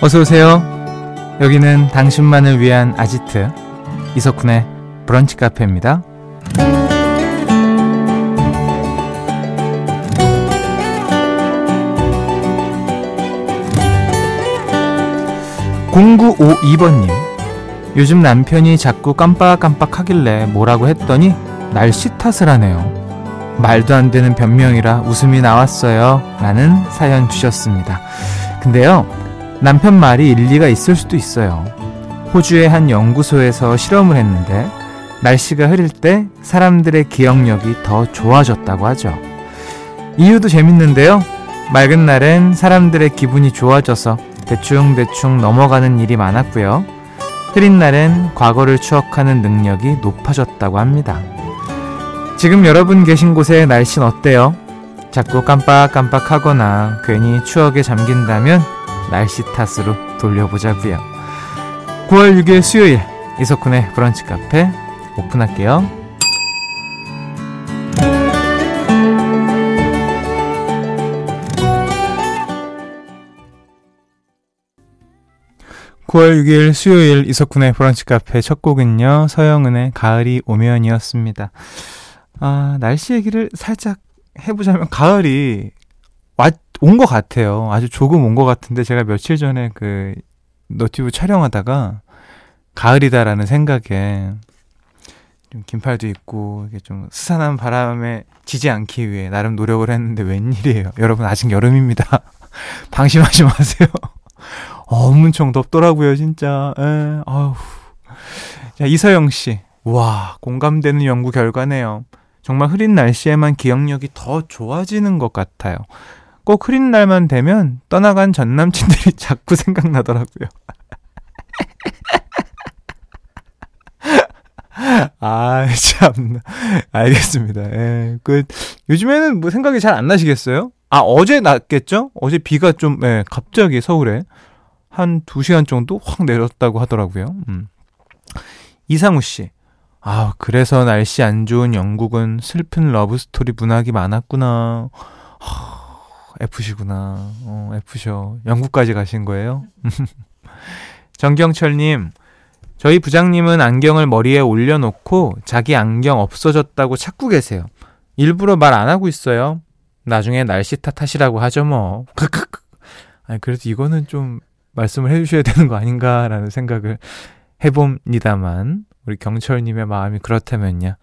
어서 오세요. 여기는 당신만을 위한 아지트 이석훈의 브런치 카페입니다. 0952번님 요즘 남편이 자꾸 깜빡깜빡 하길래 뭐라고 했더니 날씨 탓을 하네요. 말도 안 되는 변명이라 웃음이 나왔어요. 라는 사연 주셨습니다. 근데요, 남편 말이 일리가 있을 수도 있어요. 호주의 한 연구소에서 실험을 했는데, 날씨가 흐릴 때 사람들의 기억력이 더 좋아졌다고 하죠. 이유도 재밌는데요. 맑은 날엔 사람들의 기분이 좋아져서 대충대충 넘어가는 일이 많았고요. 흐린 날엔 과거를 추억하는 능력이 높아졌다고 합니다. 지금 여러분 계신 곳의 날씨는 어때요? 자꾸 깜빡깜빡하거나 괜히 추억에 잠긴다면 날씨 탓으로 돌려보자고요. 9월 6일 수요일 이석훈의 브런치 카페 오픈할게요. 9월 6일 수요일 이석훈의 브런치 카페 첫 곡은요, 서영은의 가을이 오면이었습니다. 아, 날씨 얘기를 살짝 해보자면, 가을이 온 것 같아요. 아주 조금 온 것 같은데, 제가 며칠 전에 그, 너튜브 촬영하다가, 가을이다라는 생각에, 좀 긴팔도 입고, 이게 좀 스산한 바람에 지지 않기 위해 나름 노력을 했는데, 웬일이에요. 여러분, 아직 여름입니다. 방심하지 마세요. 엄청 덥더라고요, 진짜. 에, 아우. 자, 이서영 씨. 와, 공감되는 연구 결과네요. 정말 흐린 날씨에만 기억력이 더 좋아지는 것 같아요. 꼭 흐린 날만 되면 떠나간 전 남친들이 자꾸 생각나더라고요. 아, 참. 알겠습니다. 예. 그, 요즘에는 뭐 생각이 잘 안 나시겠어요? 아, 어제 났겠죠? 어제 비가 좀, 예, 갑자기 서울에 한 2시간 정도 확 내렸다고 하더라고요. 음. 이상우 씨. 아, 그래서 날씨 안 좋은 영국은 슬픈 러브스토리 문학이 많았구나. 하, F시구나. 어, F셔. 영국까지 가신 거예요? 정경철님, 저희 부장님은 안경을 머리에 올려놓고 자기 안경 없어졌다고 찾고 계세요. 일부러 말 안 하고 있어요. 나중에 날씨 탓하시라고 하죠, 뭐. 아니, 그래도 이거는 좀 말씀을 해주셔야 되는 거 아닌가라는 생각을 해봅니다만, 우리 경철님의 마음이 그렇다면요.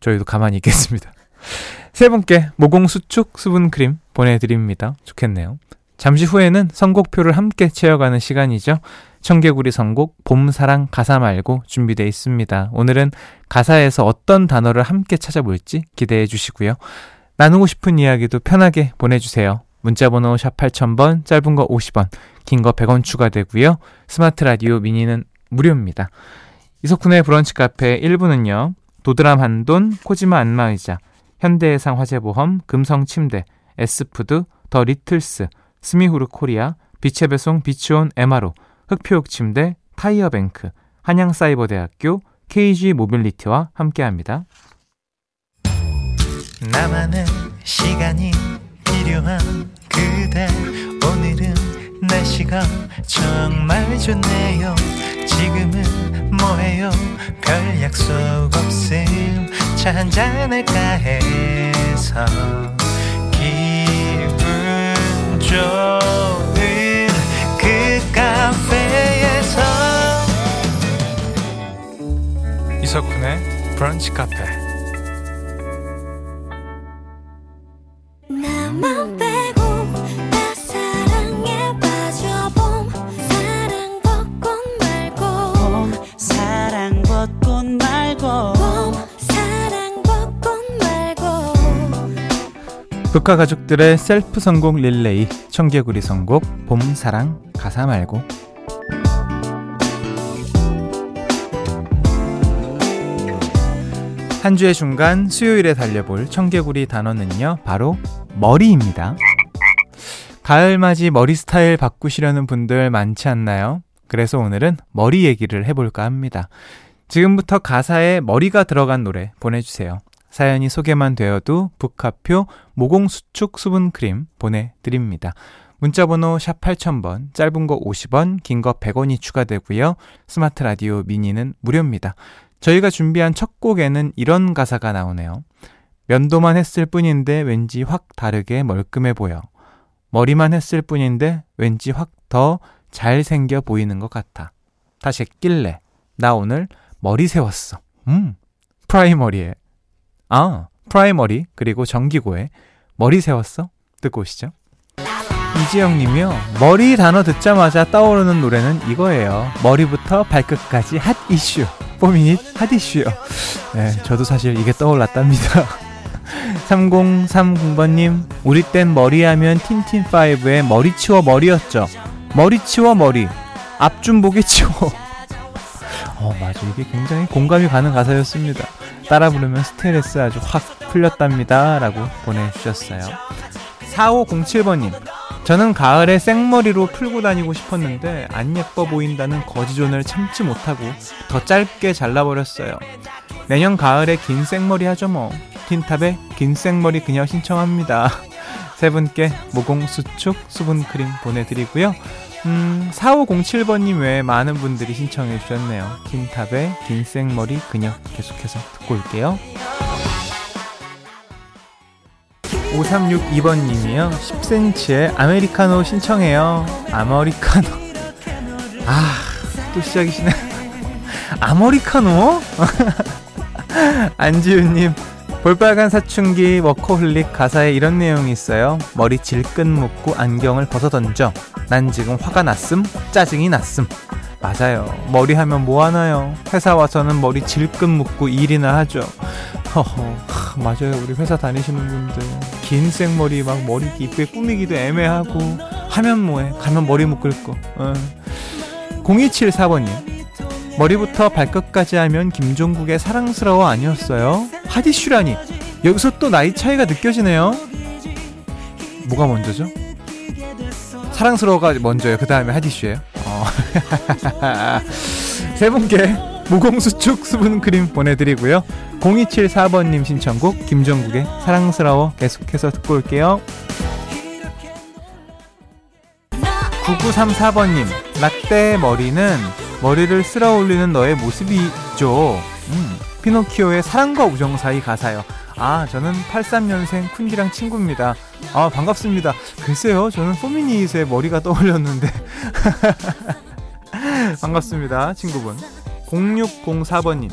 저희도 가만히 있겠습니다. 세 분께 모공 수축 수분 크림 보내드립니다. 좋겠네요. 잠시 후에는 선곡표를 함께 채워가는 시간이죠. 청개구리 선곡 봄사랑 가사 말고 준비되어 있습니다. 오늘은 가사에서 어떤 단어를 함께 찾아볼지 기대해 주시고요. 나누고 싶은 이야기도 편하게 보내주세요. 문자번호 샵 8000번, 짧은 거 50원, 긴 거 100원 추가되고요. 스마트 라디오 미니는 무료입니다. 이석훈의 브런치 카페 1부는요. 도드람 한돈, 코지마 안마의자, 현대해상 화재보험, 금성침대, S푸드, 더 리틀스, 스미후르 코리아, 빛의 배송 비치온 에마로, 흑표육 침대, 타이어뱅크, 한양사이버대학교, KG 모빌리티와 함께합니다. 나만의 시간이 필요한 그대. 오늘은 날씨가 정말 좋네요. 지금은 뭐해요? 별 약속 없음. 차 한잔 할까 해서. 기분 좋은 그 카페에서. 이석훈의 브런치 카페 브카 가족들의 셀프 선곡 릴레이 청개구리 선곡 봄 사랑 가사 말고. 한 주의 중간 수요일에 달려볼 청개구리 단어는요 바로 머리입니다. 가을맞이 머리 스타일 바꾸시려는 분들 많지 않나요? 그래서 오늘은 머리 얘기를 해볼까 합니다. 지금부터 가사에 머리가 들어간 노래 보내주세요 사연이 소개만 되어도 북카표 모공수축 수분크림 보내드립니다. 문자번호 샵 8000번, 짧은 거 50원, 긴 거 100원이 추가되고요. 스마트 라디오 미니는 무료입니다. 저희가 준비한 첫 곡에는 이런 가사가 나오네요. 면도만 했을 뿐인데 왠지 확 다르게 멀끔해 보여. 머리만 했을 뿐인데 왠지 확 더 잘생겨 보이는 것 같아. 다시 했길래. 나 오늘 머리 세웠어. 음, 프라이머리에. 아, 프라이머리, 그리고 정기고에 머리 세웠어? 듣고 오시죠. 이지영 님이요. 머리 단어 듣자마자 떠오르는 노래는 이거예요. 머리부터 발끝까지 Hot Issue. 포미닛 Hot Issue요. 네, 저도 사실 이게 떠올랐답니다. 3030번 님, 우리 땐 머리하면 틴틴 5의 머리 치워 머리였죠. 머리 치워 머리. 앞 좀 보게 치워. 어, 맞아. 이게 굉장히 공감이 가는 가사였습니다. 따라 부르면 스트레스 아주 확 풀렸답니다. 라고 보내주셨어요. 4507번님. 저는 가을에 생머리로 풀고 다니고 싶었는데 안 예뻐 보인다는 거지존을 참지 못하고 더 짧게 잘라버렸어요. 내년 가을에 긴 생머리 하죠 뭐. 틴탑에 긴 생머리 그녀 신청합니다. 세 분께 모공 수축 수분 크림 보내드리고요. 음, 4507번님 외에 많은 분들이 신청해 주셨네요. 틴탑의 긴 생머리 그녀 계속해서 듣고 올게요. 5362번님이요. 10cm의 아메리카노 신청해요. 아메리카노. 아, 또 시작이시네. 아메리카노? 안지윤님, 볼빨간 사춘기 워커홀릭 가사에 이런 내용이 있어요. 머리 질끈 묶고 안경을 벗어 던져. 난 지금 화가 났음, 짜증이 났음. 맞아요. 머리 하면 뭐 하나요? 회사 와서는 머리 질끈 묶고 일이나 하죠. 허허, 맞아요. 우리 회사 다니시는 분들. 긴 생머리 막 머리 이쁘게 꾸미기도 애매하고, 하면 뭐해. 가면 머리 묶을 거. 어. 0274번님. 머리부터 발끝까지 하면 김종국의 사랑스러워 아니었어요? 하디슈라니 여기서 또 나이 차이가 느껴지네요. 뭐가 먼저죠? 사랑스러워가 먼저예요. 그 다음에 하디슈예요. 어. 세 분께 무공수축 수분 크림 보내드리고요. 0274번님 신청곡 김종국의 사랑스러워 계속해서 듣고 올게요. 9934번님 라떼 머리는 머리를 쓸어 올리는 너의 모습이죠. 음, 피노키오의 사랑과 우정 사이 가사요. 아, 저는 83년생 쿤디랑 친구입니다. 아, 반갑습니다. 글쎄요, 저는 포미니잇의 머리가 떠올렸는데. 반갑습니다, 친구분. 0604번님.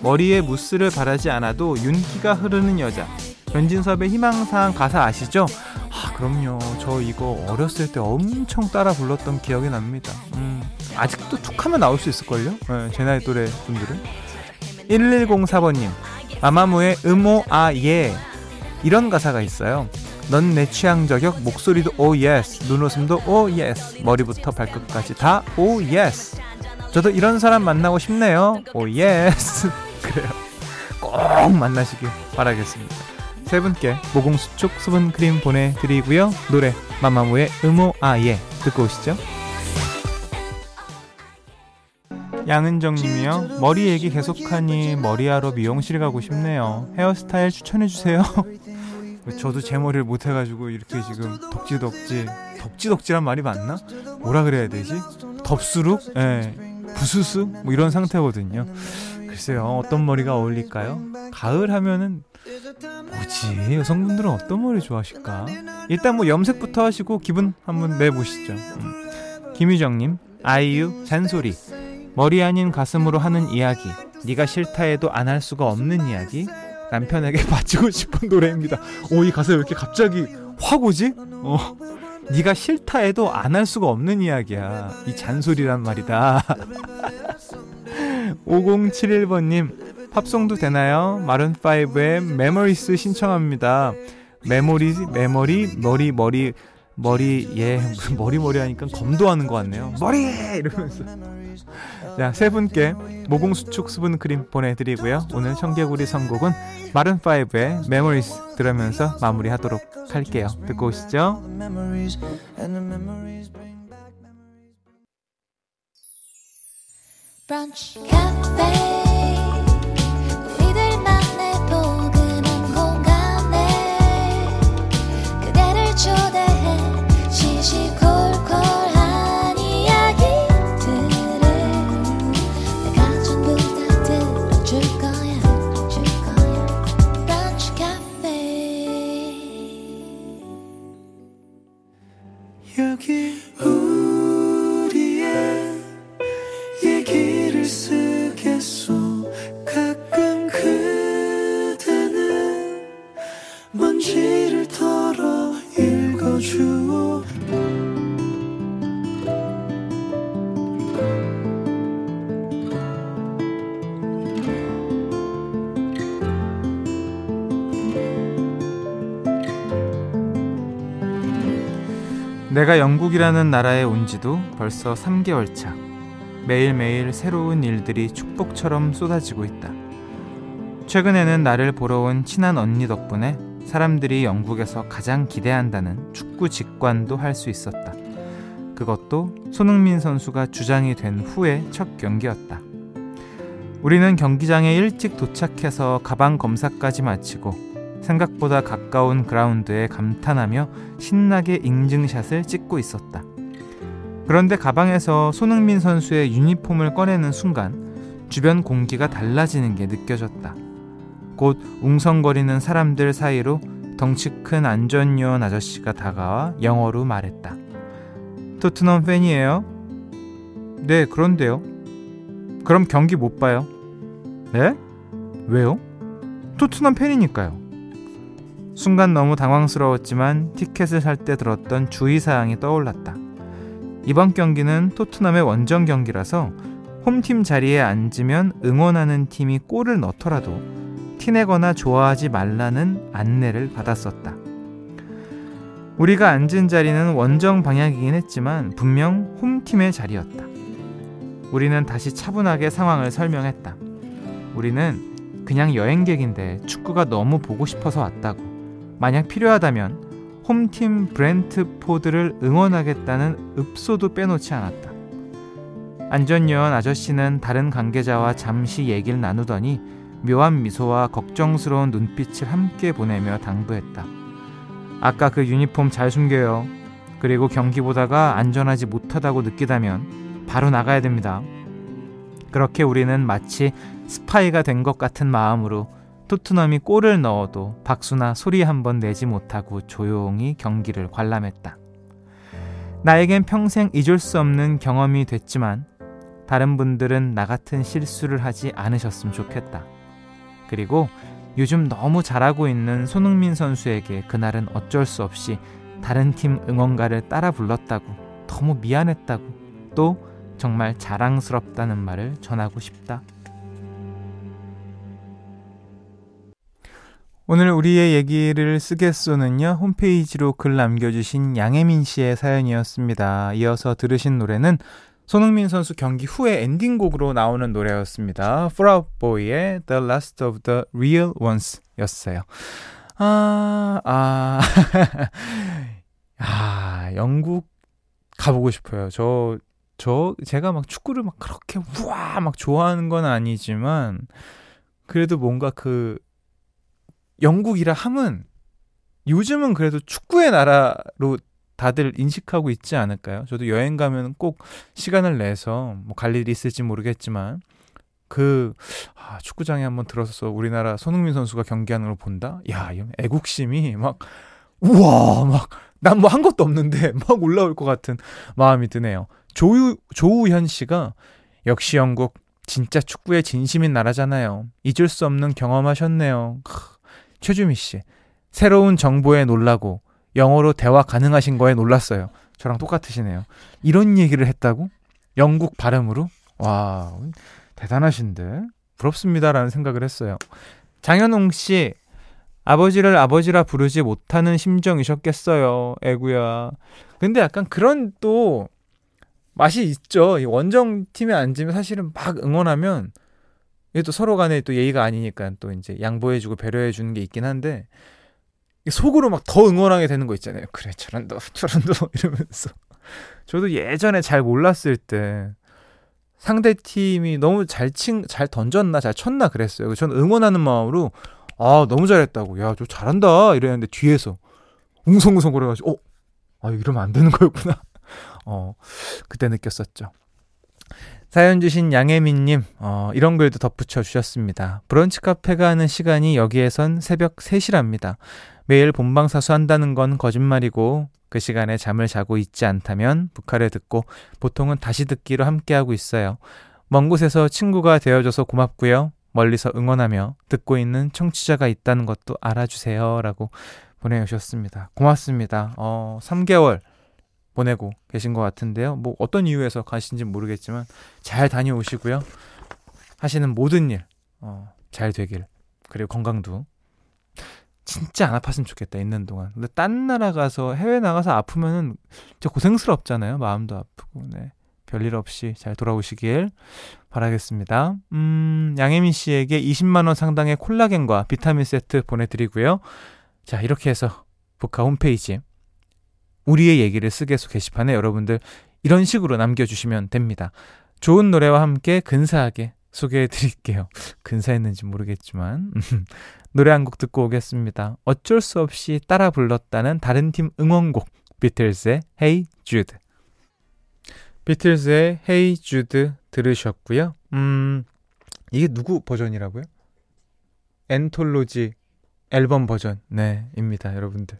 머리에 무스를 바라지 않아도 윤기가 흐르는 여자. 변진섭의 희망사항 가사 아시죠? 아, 그럼요. 저 이거 어렸을 때 엄청 따라 불렀던 기억이 납니다. 음, 아직도 툭 하면 나올 수 있을걸요? 네, 제 나이 또래 분들은. 1104번님, 마마무의 음오, 아, 예. 이런 가사가 있어요. 넌 내 취향 저격, 목소리도 oh yes, 눈웃음도 oh yes, 머리부터 발끝까지 다 oh yes. 저도 이런 사람 만나고 싶네요. Oh yes. 그래요. 꼭 만나시길 바라겠습니다. 세 분께 모공 수축 수분 크림 보내드리고요. 노래 마마무의 음오 아예 듣고 오시죠. 양은정님이요. 머리 얘기 계속하니 머리하러 미용실 가고 싶네요. 헤어스타일 추천해주세요. 저도 제 머리를 못해가지고 이렇게 지금 덕지덕지 덕지덕지란 말이 맞나? 뭐라 그래야 되지? 덥수룩? 예. 부수수? 뭐 이런 상태거든요. 글쎄요, 어떤 머리가 어울릴까요? 가을 하면은 뭐지? 여성분들은 어떤 머리 좋아하실까? 일단 뭐 염색부터 하시고 기분 한번 내보시죠. 음. 김유정님, 아이유 잔소리. 머리 아닌 가슴으로 하는 이야기. 네가 싫다 해도 안 할 수가 없는 이야기. 남편에게 바치고 싶은 노래입니다. 오, 이 가사 왜 이렇게 갑자기 확 오지? 어. 네가 싫다 해도 안 할 수가 없는 이야기야. 이 잔소리란 말이다. 5071번님, 팝송도 되나요? 마룬5의 Memories 신청합니다. 메모리, 메모리, 머리, 머리, 머리, 예, 머리, 머리 하니까 검도하는 것 같네요. 머리! 이러면서. 자, 세 분께 모공 수축 수분 크림 보내드리고요. 오늘 청개구리 선곡은 마룬5의 Memories 들으면서 마무리하도록 할게요. 듣고 오시죠. 브런치 카페 내가 영국이라는 나라에 온 지도 벌써 3개월 차. 매일매일 새로운 일들이 축복처럼 쏟아지고 있다. 최근에는 나를 보러 온 친한 언니 덕분에 사람들이 영국에서 가장 기대한다는 축구 직관도 할 수 있었다. 그것도 손흥민 선수가 주장이 된 후의 첫 경기였다. 우리는 경기장에 일찍 도착해서 가방 검사까지 마치고 생각보다 가까운 그라운드에 감탄하며 신나게 인증샷을 찍고 있었다. 그런데 가방에서 손흥민 선수의 유니폼을 꺼내는 순간 주변 공기가 달라지는 게 느껴졌다. 곧 웅성거리는 사람들 사이로 덩치 큰 안전요원 아저씨가 다가와 영어로 말했다. 토트넘 팬이에요? 네, 그런데요. 그럼 경기 못 봐요. 네? 왜요? 토트넘 팬이니까요. 순간 너무 당황스러웠지만 티켓을 살 때 들었던 주의사항이 떠올랐다. 이번 경기는 토트넘의 원정 경기라서 홈팀 자리에 앉으면 응원하는 팀이 골을 넣더라도 티내거나 좋아하지 말라는 안내를 받았었다. 우리가 앉은 자리는 원정 방향이긴 했지만 분명 홈팀의 자리였다. 우리는 다시 차분하게 상황을 설명했다. 우리는 그냥 여행객인데 축구가 너무 보고 싶어서 왔다고. 만약 필요하다면 홈팀 브렌트포드를 응원하겠다는 읍소도 빼놓지 않았다. 안전요원 아저씨는 다른 관계자와 잠시 얘기를 나누더니 묘한 미소와 걱정스러운 눈빛을 함께 보내며 당부했다. 아까 그 유니폼 잘 숨겨요. 그리고 경기 보다가 안전하지 못하다고 느끼다면 바로 나가야 됩니다. 그렇게 우리는 마치 스파이가 된 것 같은 마음으로 토트넘이 골을 넣어도 박수나 소리 한 번 내지 못하고 조용히 경기를 관람했다. 나에겐 평생 잊을 수 없는 경험이 됐지만 다른 분들은 나 같은 실수를 하지 않으셨으면 좋겠다. 그리고 요즘 너무 잘하고 있는 손흥민 선수에게 그날은 어쩔 수 없이 다른 팀 응원가를 따라 불렀다고 너무 미안했다고 또 정말 자랑스럽다는 말을 전하고 싶다. 오늘 우리의 얘기를 쓰겠소는요, 홈페이지로 글 남겨주신 양혜민 씨의 사연이었습니다. 이어서 들으신 노래는 손흥민 선수 경기 후에 엔딩곡으로 나오는 노래였습니다. Fall Out Boy의 The Last of the Real Ones 였어요. 아, 아, 아, 영국 가보고 싶어요. 저, 저, 제가 막 축구를 막 그렇게 우와, 막 좋아하는 건 아니지만, 그래도 뭔가 그, 영국이라 함은 요즘은 그래도 축구의 나라로 다들 인식하고 있지 않을까요? 저도 여행 가면 꼭 시간을 내서 뭐 갈 일이 있을지 모르겠지만 그 아, 축구장에 한번 들어서 우리나라 손흥민 선수가 경기하는 걸 본다? 야, 이 애국심이 막 우와, 막 난 뭐 한 것도 없는데 막 올라올 것 같은 마음이 드네요. 조우 조우현 씨가 역시 영국 진짜 축구의 진심인 나라잖아요. 잊을 수 없는 경험하셨네요. 크. 최주미 씨. 새로운 정보에 놀라고 영어로 대화 가능하신 거에 놀랐어요. 저랑 똑같으시네요. 이런 얘기를 했다고? 영국 발음으로? 와, 대단하신데? 부럽습니다라는 생각을 했어요. 장현웅 씨, 아버지를 아버지라 부르지 못하는 심정이셨겠어요. 애구야. 근데 약간 그런 또 맛이 있죠. 원정 팀에 앉으면 사실은 막 응원하면 이게 또 서로 간에 또 예의가 아니니까 또 이제 양보해주고 배려해주는 게 있긴 한데 속으로 막 더 응원하게 되는 거 있잖아요. 그래 저런도 저런도 이러면서 저도 예전에 잘 몰랐을 때 상대 팀이 너무 잘 친, 잘 던졌나, 잘 쳤나 그랬어요. 저는 응원하는 마음으로, 아, 너무 잘했다고. 야, 저 잘한다. 이랬는데 뒤에서 웅성웅성 거려가지고, 어, 아, 이러면 안 되는 거였구나. 어, 그때 느꼈었죠. 사연 주신 양혜민님, 어, 이런 글도 덧붙여 주셨습니다. 브런치 카페가 하는 시간이 여기에선 새벽 3시랍니다. 매일 본방사수 한다는 건 거짓말이고, 그 시간에 잠을 자고 있지 않다면 북카를 듣고 보통은 다시 듣기로 함께하고 있어요. 먼 곳에서 친구가 되어줘서 고맙고요. 멀리서 응원하며 듣고 있는 청취자가 있다는 것도 알아주세요. 라고 보내주셨습니다. 고맙습니다. 어, 3개월 보내고 계신 것 같은데요. 뭐 어떤 이유에서 가신지 모르겠지만 잘 다녀오시고요. 하시는 모든 일, 어, 잘 되길. 그리고 건강도. 진짜 안 아팠으면 좋겠다 있는 동안. 근데 딴 나라 가서 해외 나가서 아프면은 진짜 고생스럽잖아요. 마음도 아프고. 네. 별일 없이 잘 돌아오시길 바라겠습니다. 음, 양혜민 씨에게 20만 원 상당의 콜라겐과 비타민 세트 보내드리고요. 자 이렇게 해서 북카 홈페이지 우리의 얘기를 쓰게소 게시판에 여러분들 이런 식으로 남겨주시면 됩니다. 좋은 노래와 함께 근사하게 소개해 드릴게요. 근사했는지 모르겠지만. 노래 한 곡 듣고 오겠습니다. 어쩔 수 없이 따라 불렀다는 다른 팀 응원곡. 비틀즈의 Hey Jude. 비틀즈의 Hey Jude 들으셨고요. 음, 이게 누구 버전이라고요? 엔톨로지 앨범 버전. 네, 입니다, 여러분들.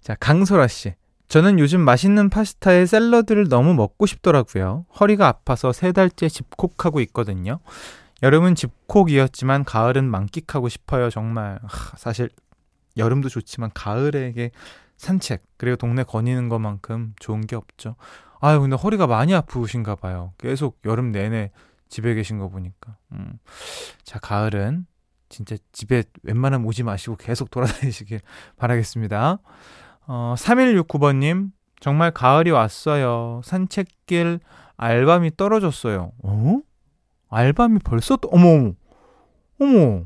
자, 강소라 씨. 저는 요즘 맛있는 파스타에 샐러드를 너무 먹고 싶더라고요. 허리가 아파서 세 달째 집콕하고 있거든요. 여름은 집콕이었지만 가을은 만끽하고 싶어요. 정말 사실 여름도 좋지만 가을에게 산책 그리고 동네 거니는 것만큼 좋은 게 없죠. 아유 근데 허리가 많이 아프신가 봐요. 계속 여름 내내 집에 계신 거 보니까. 음. 자 가을은 진짜 집에 웬만하면 오지 마시고 계속 돌아다니시길 바라겠습니다. 어, 3169번님, 정말 가을이 왔어요. 산책길 알밤이 떨어졌어요. 어? 알밤이 벌써, 떠... 어머, 어머.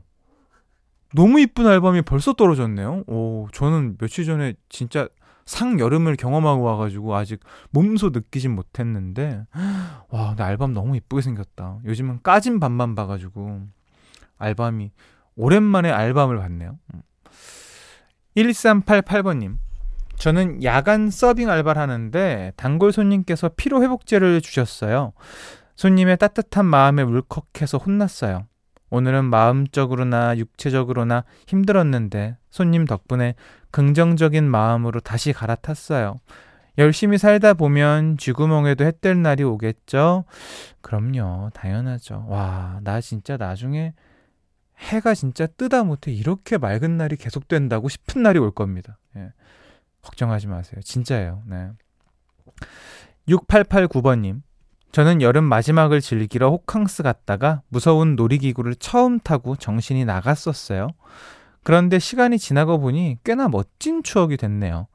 너무 이쁜 알밤이 벌써 떨어졌네요. 오, 저는 며칠 전에 진짜 상여름을 경험하고 와가지고 아직 몸소 느끼진 못했는데, 와, 근데 알밤 너무 이쁘게 생겼다. 요즘은 까진 밤만 봐가지고, 알밤이, 오랜만에 알밤을 봤네요. 1388번님, 음. 저는 야간 서빙 알바를 하는데 단골 손님께서 피로 회복제를 주셨어요. 손님의 따뜻한 마음에 울컥해서 혼났어요. 오늘은 마음적으로나 육체적으로나 힘들었는데 손님 덕분에 긍정적인 마음으로 다시 갈아탔어요. 열심히 살다 보면 쥐구멍에도 해 뜰 날이 오겠죠? 그럼요. 당연하죠. 와, 나 진짜 나중에 해가 진짜 뜨다 못해 이렇게 맑은 날이 계속된다고 싶은 날이 올 겁니다. 예. 걱정하지 마세요. 진짜예요. 네. 6889번님. 저는 여름 마지막을 즐기러 호캉스 갔다가 무서운 놀이기구를 처음 타고 정신이 나갔었어요. 그런데 시간이 지나고 보니 꽤나 멋진 추억이 됐네요.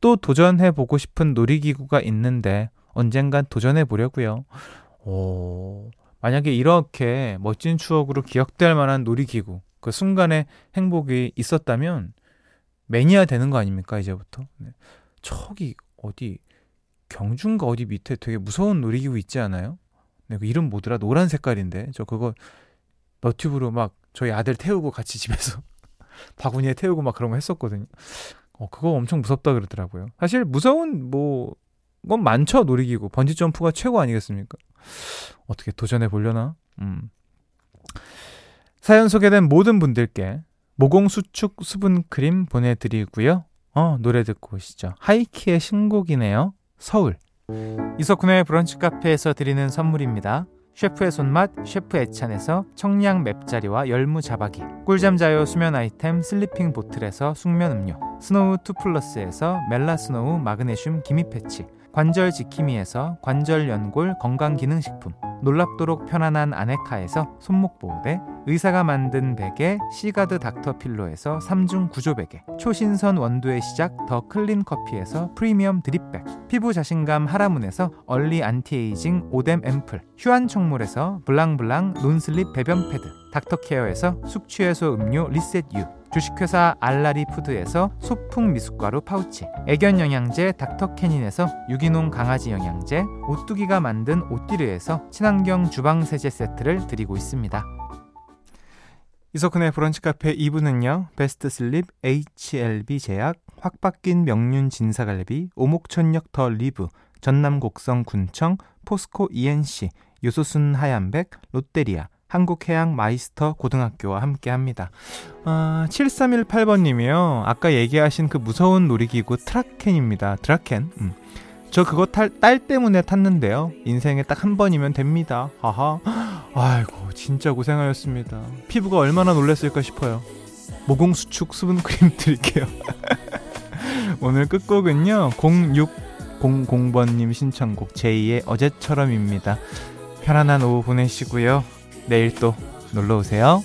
또 도전해 보고 싶은 놀이기구가 있는데 언젠간 도전해 보려고요. 오, 만약에 이렇게 멋진 추억으로 기억될 만한 놀이기구, 그 순간의 행복이 있었다면 매니아 되는 거 아닙니까 이제부터? 네. 저기 어디 경주인가 어디 밑에 되게 무서운 놀이기구 있지 않아요? 네, 그 이름 뭐더라? 노란 색깔인데 저 그거 너튜브로 막 저희 아들 태우고 같이 집에서 바구니에 태우고 막 그런 거 했었거든요. 어 그거 엄청 무섭다 그러더라고요. 사실 무서운 뭐 건 많죠 놀이기구 번지 점프가 최고 아니겠습니까? 어떻게 도전해 보려나? 음. 사연 소개된 모든 분들께 모공 수축 수분 크림 보내드리고요. 어, 노래 듣고 오시죠. 하이키의 신곡이네요. 서울. 이석훈의 브런치 카페에서 드리는 선물입니다. 셰프의 손맛 셰프 애찬에서 청량 맵자리와 열무 자박이 꿀잠 자요 수면 아이템 슬리핑 보틀에서 숙면 음료 스노우 투플러스에서 멜라 스노우 마그네슘 기미 패치 관절 지킴이에서 관절 연골 건강기능식품 놀랍도록 편안한 아네카에서 손목 보호대 의사가 만든 베개 시가드 닥터필로에서 3중 구조 베개 초신선 원두의 시작 더 클린 커피에서 프리미엄 드립백 피부 자신감 하라문에서 early anti-aging 오뎀 앰플 휴안 청물에서 블랑블랑 non-slip 배변 패드 닥터케어에서 숙취해소 음료 리셋 유 주식회사 알라리 푸드에서 소풍 미숫가루 파우치, 애견 영양제 닥터캐닌에서 유기농 강아지 영양제, 오뚜기가 만든 오띠르에서 친환경 주방 세제 세트를 드리고 있습니다. 이석훈의 브런치 카페 2부는요. 베스트 슬립, HLB 제약, 확 바뀐 명륜 진사갈비, 오목천역 더 리브, 전남 곡성 군청, 포스코 ENC, 요소순 하얀백, 롯데리아, 한국해양 마이스터 고등학교와 함께 합니다. 아, 7318번님이요. 아까 얘기하신 그 무서운 놀이기구 드라켄입니다. 드라켄. 음. 저 그거 탈, 딸 때문에 탔는데요. 인생에 딱 한 번이면 됩니다. 하하. 아이고, 진짜 고생하였습니다. 피부가 얼마나 놀랐을까 싶어요. 모공 수축 수분 크림 드릴게요. 오늘 끝곡은요. 0600번님 신청곡 제2의 어제처럼입니다. 편안한 오후 보내시고요. 내일 또 놀러 오세요.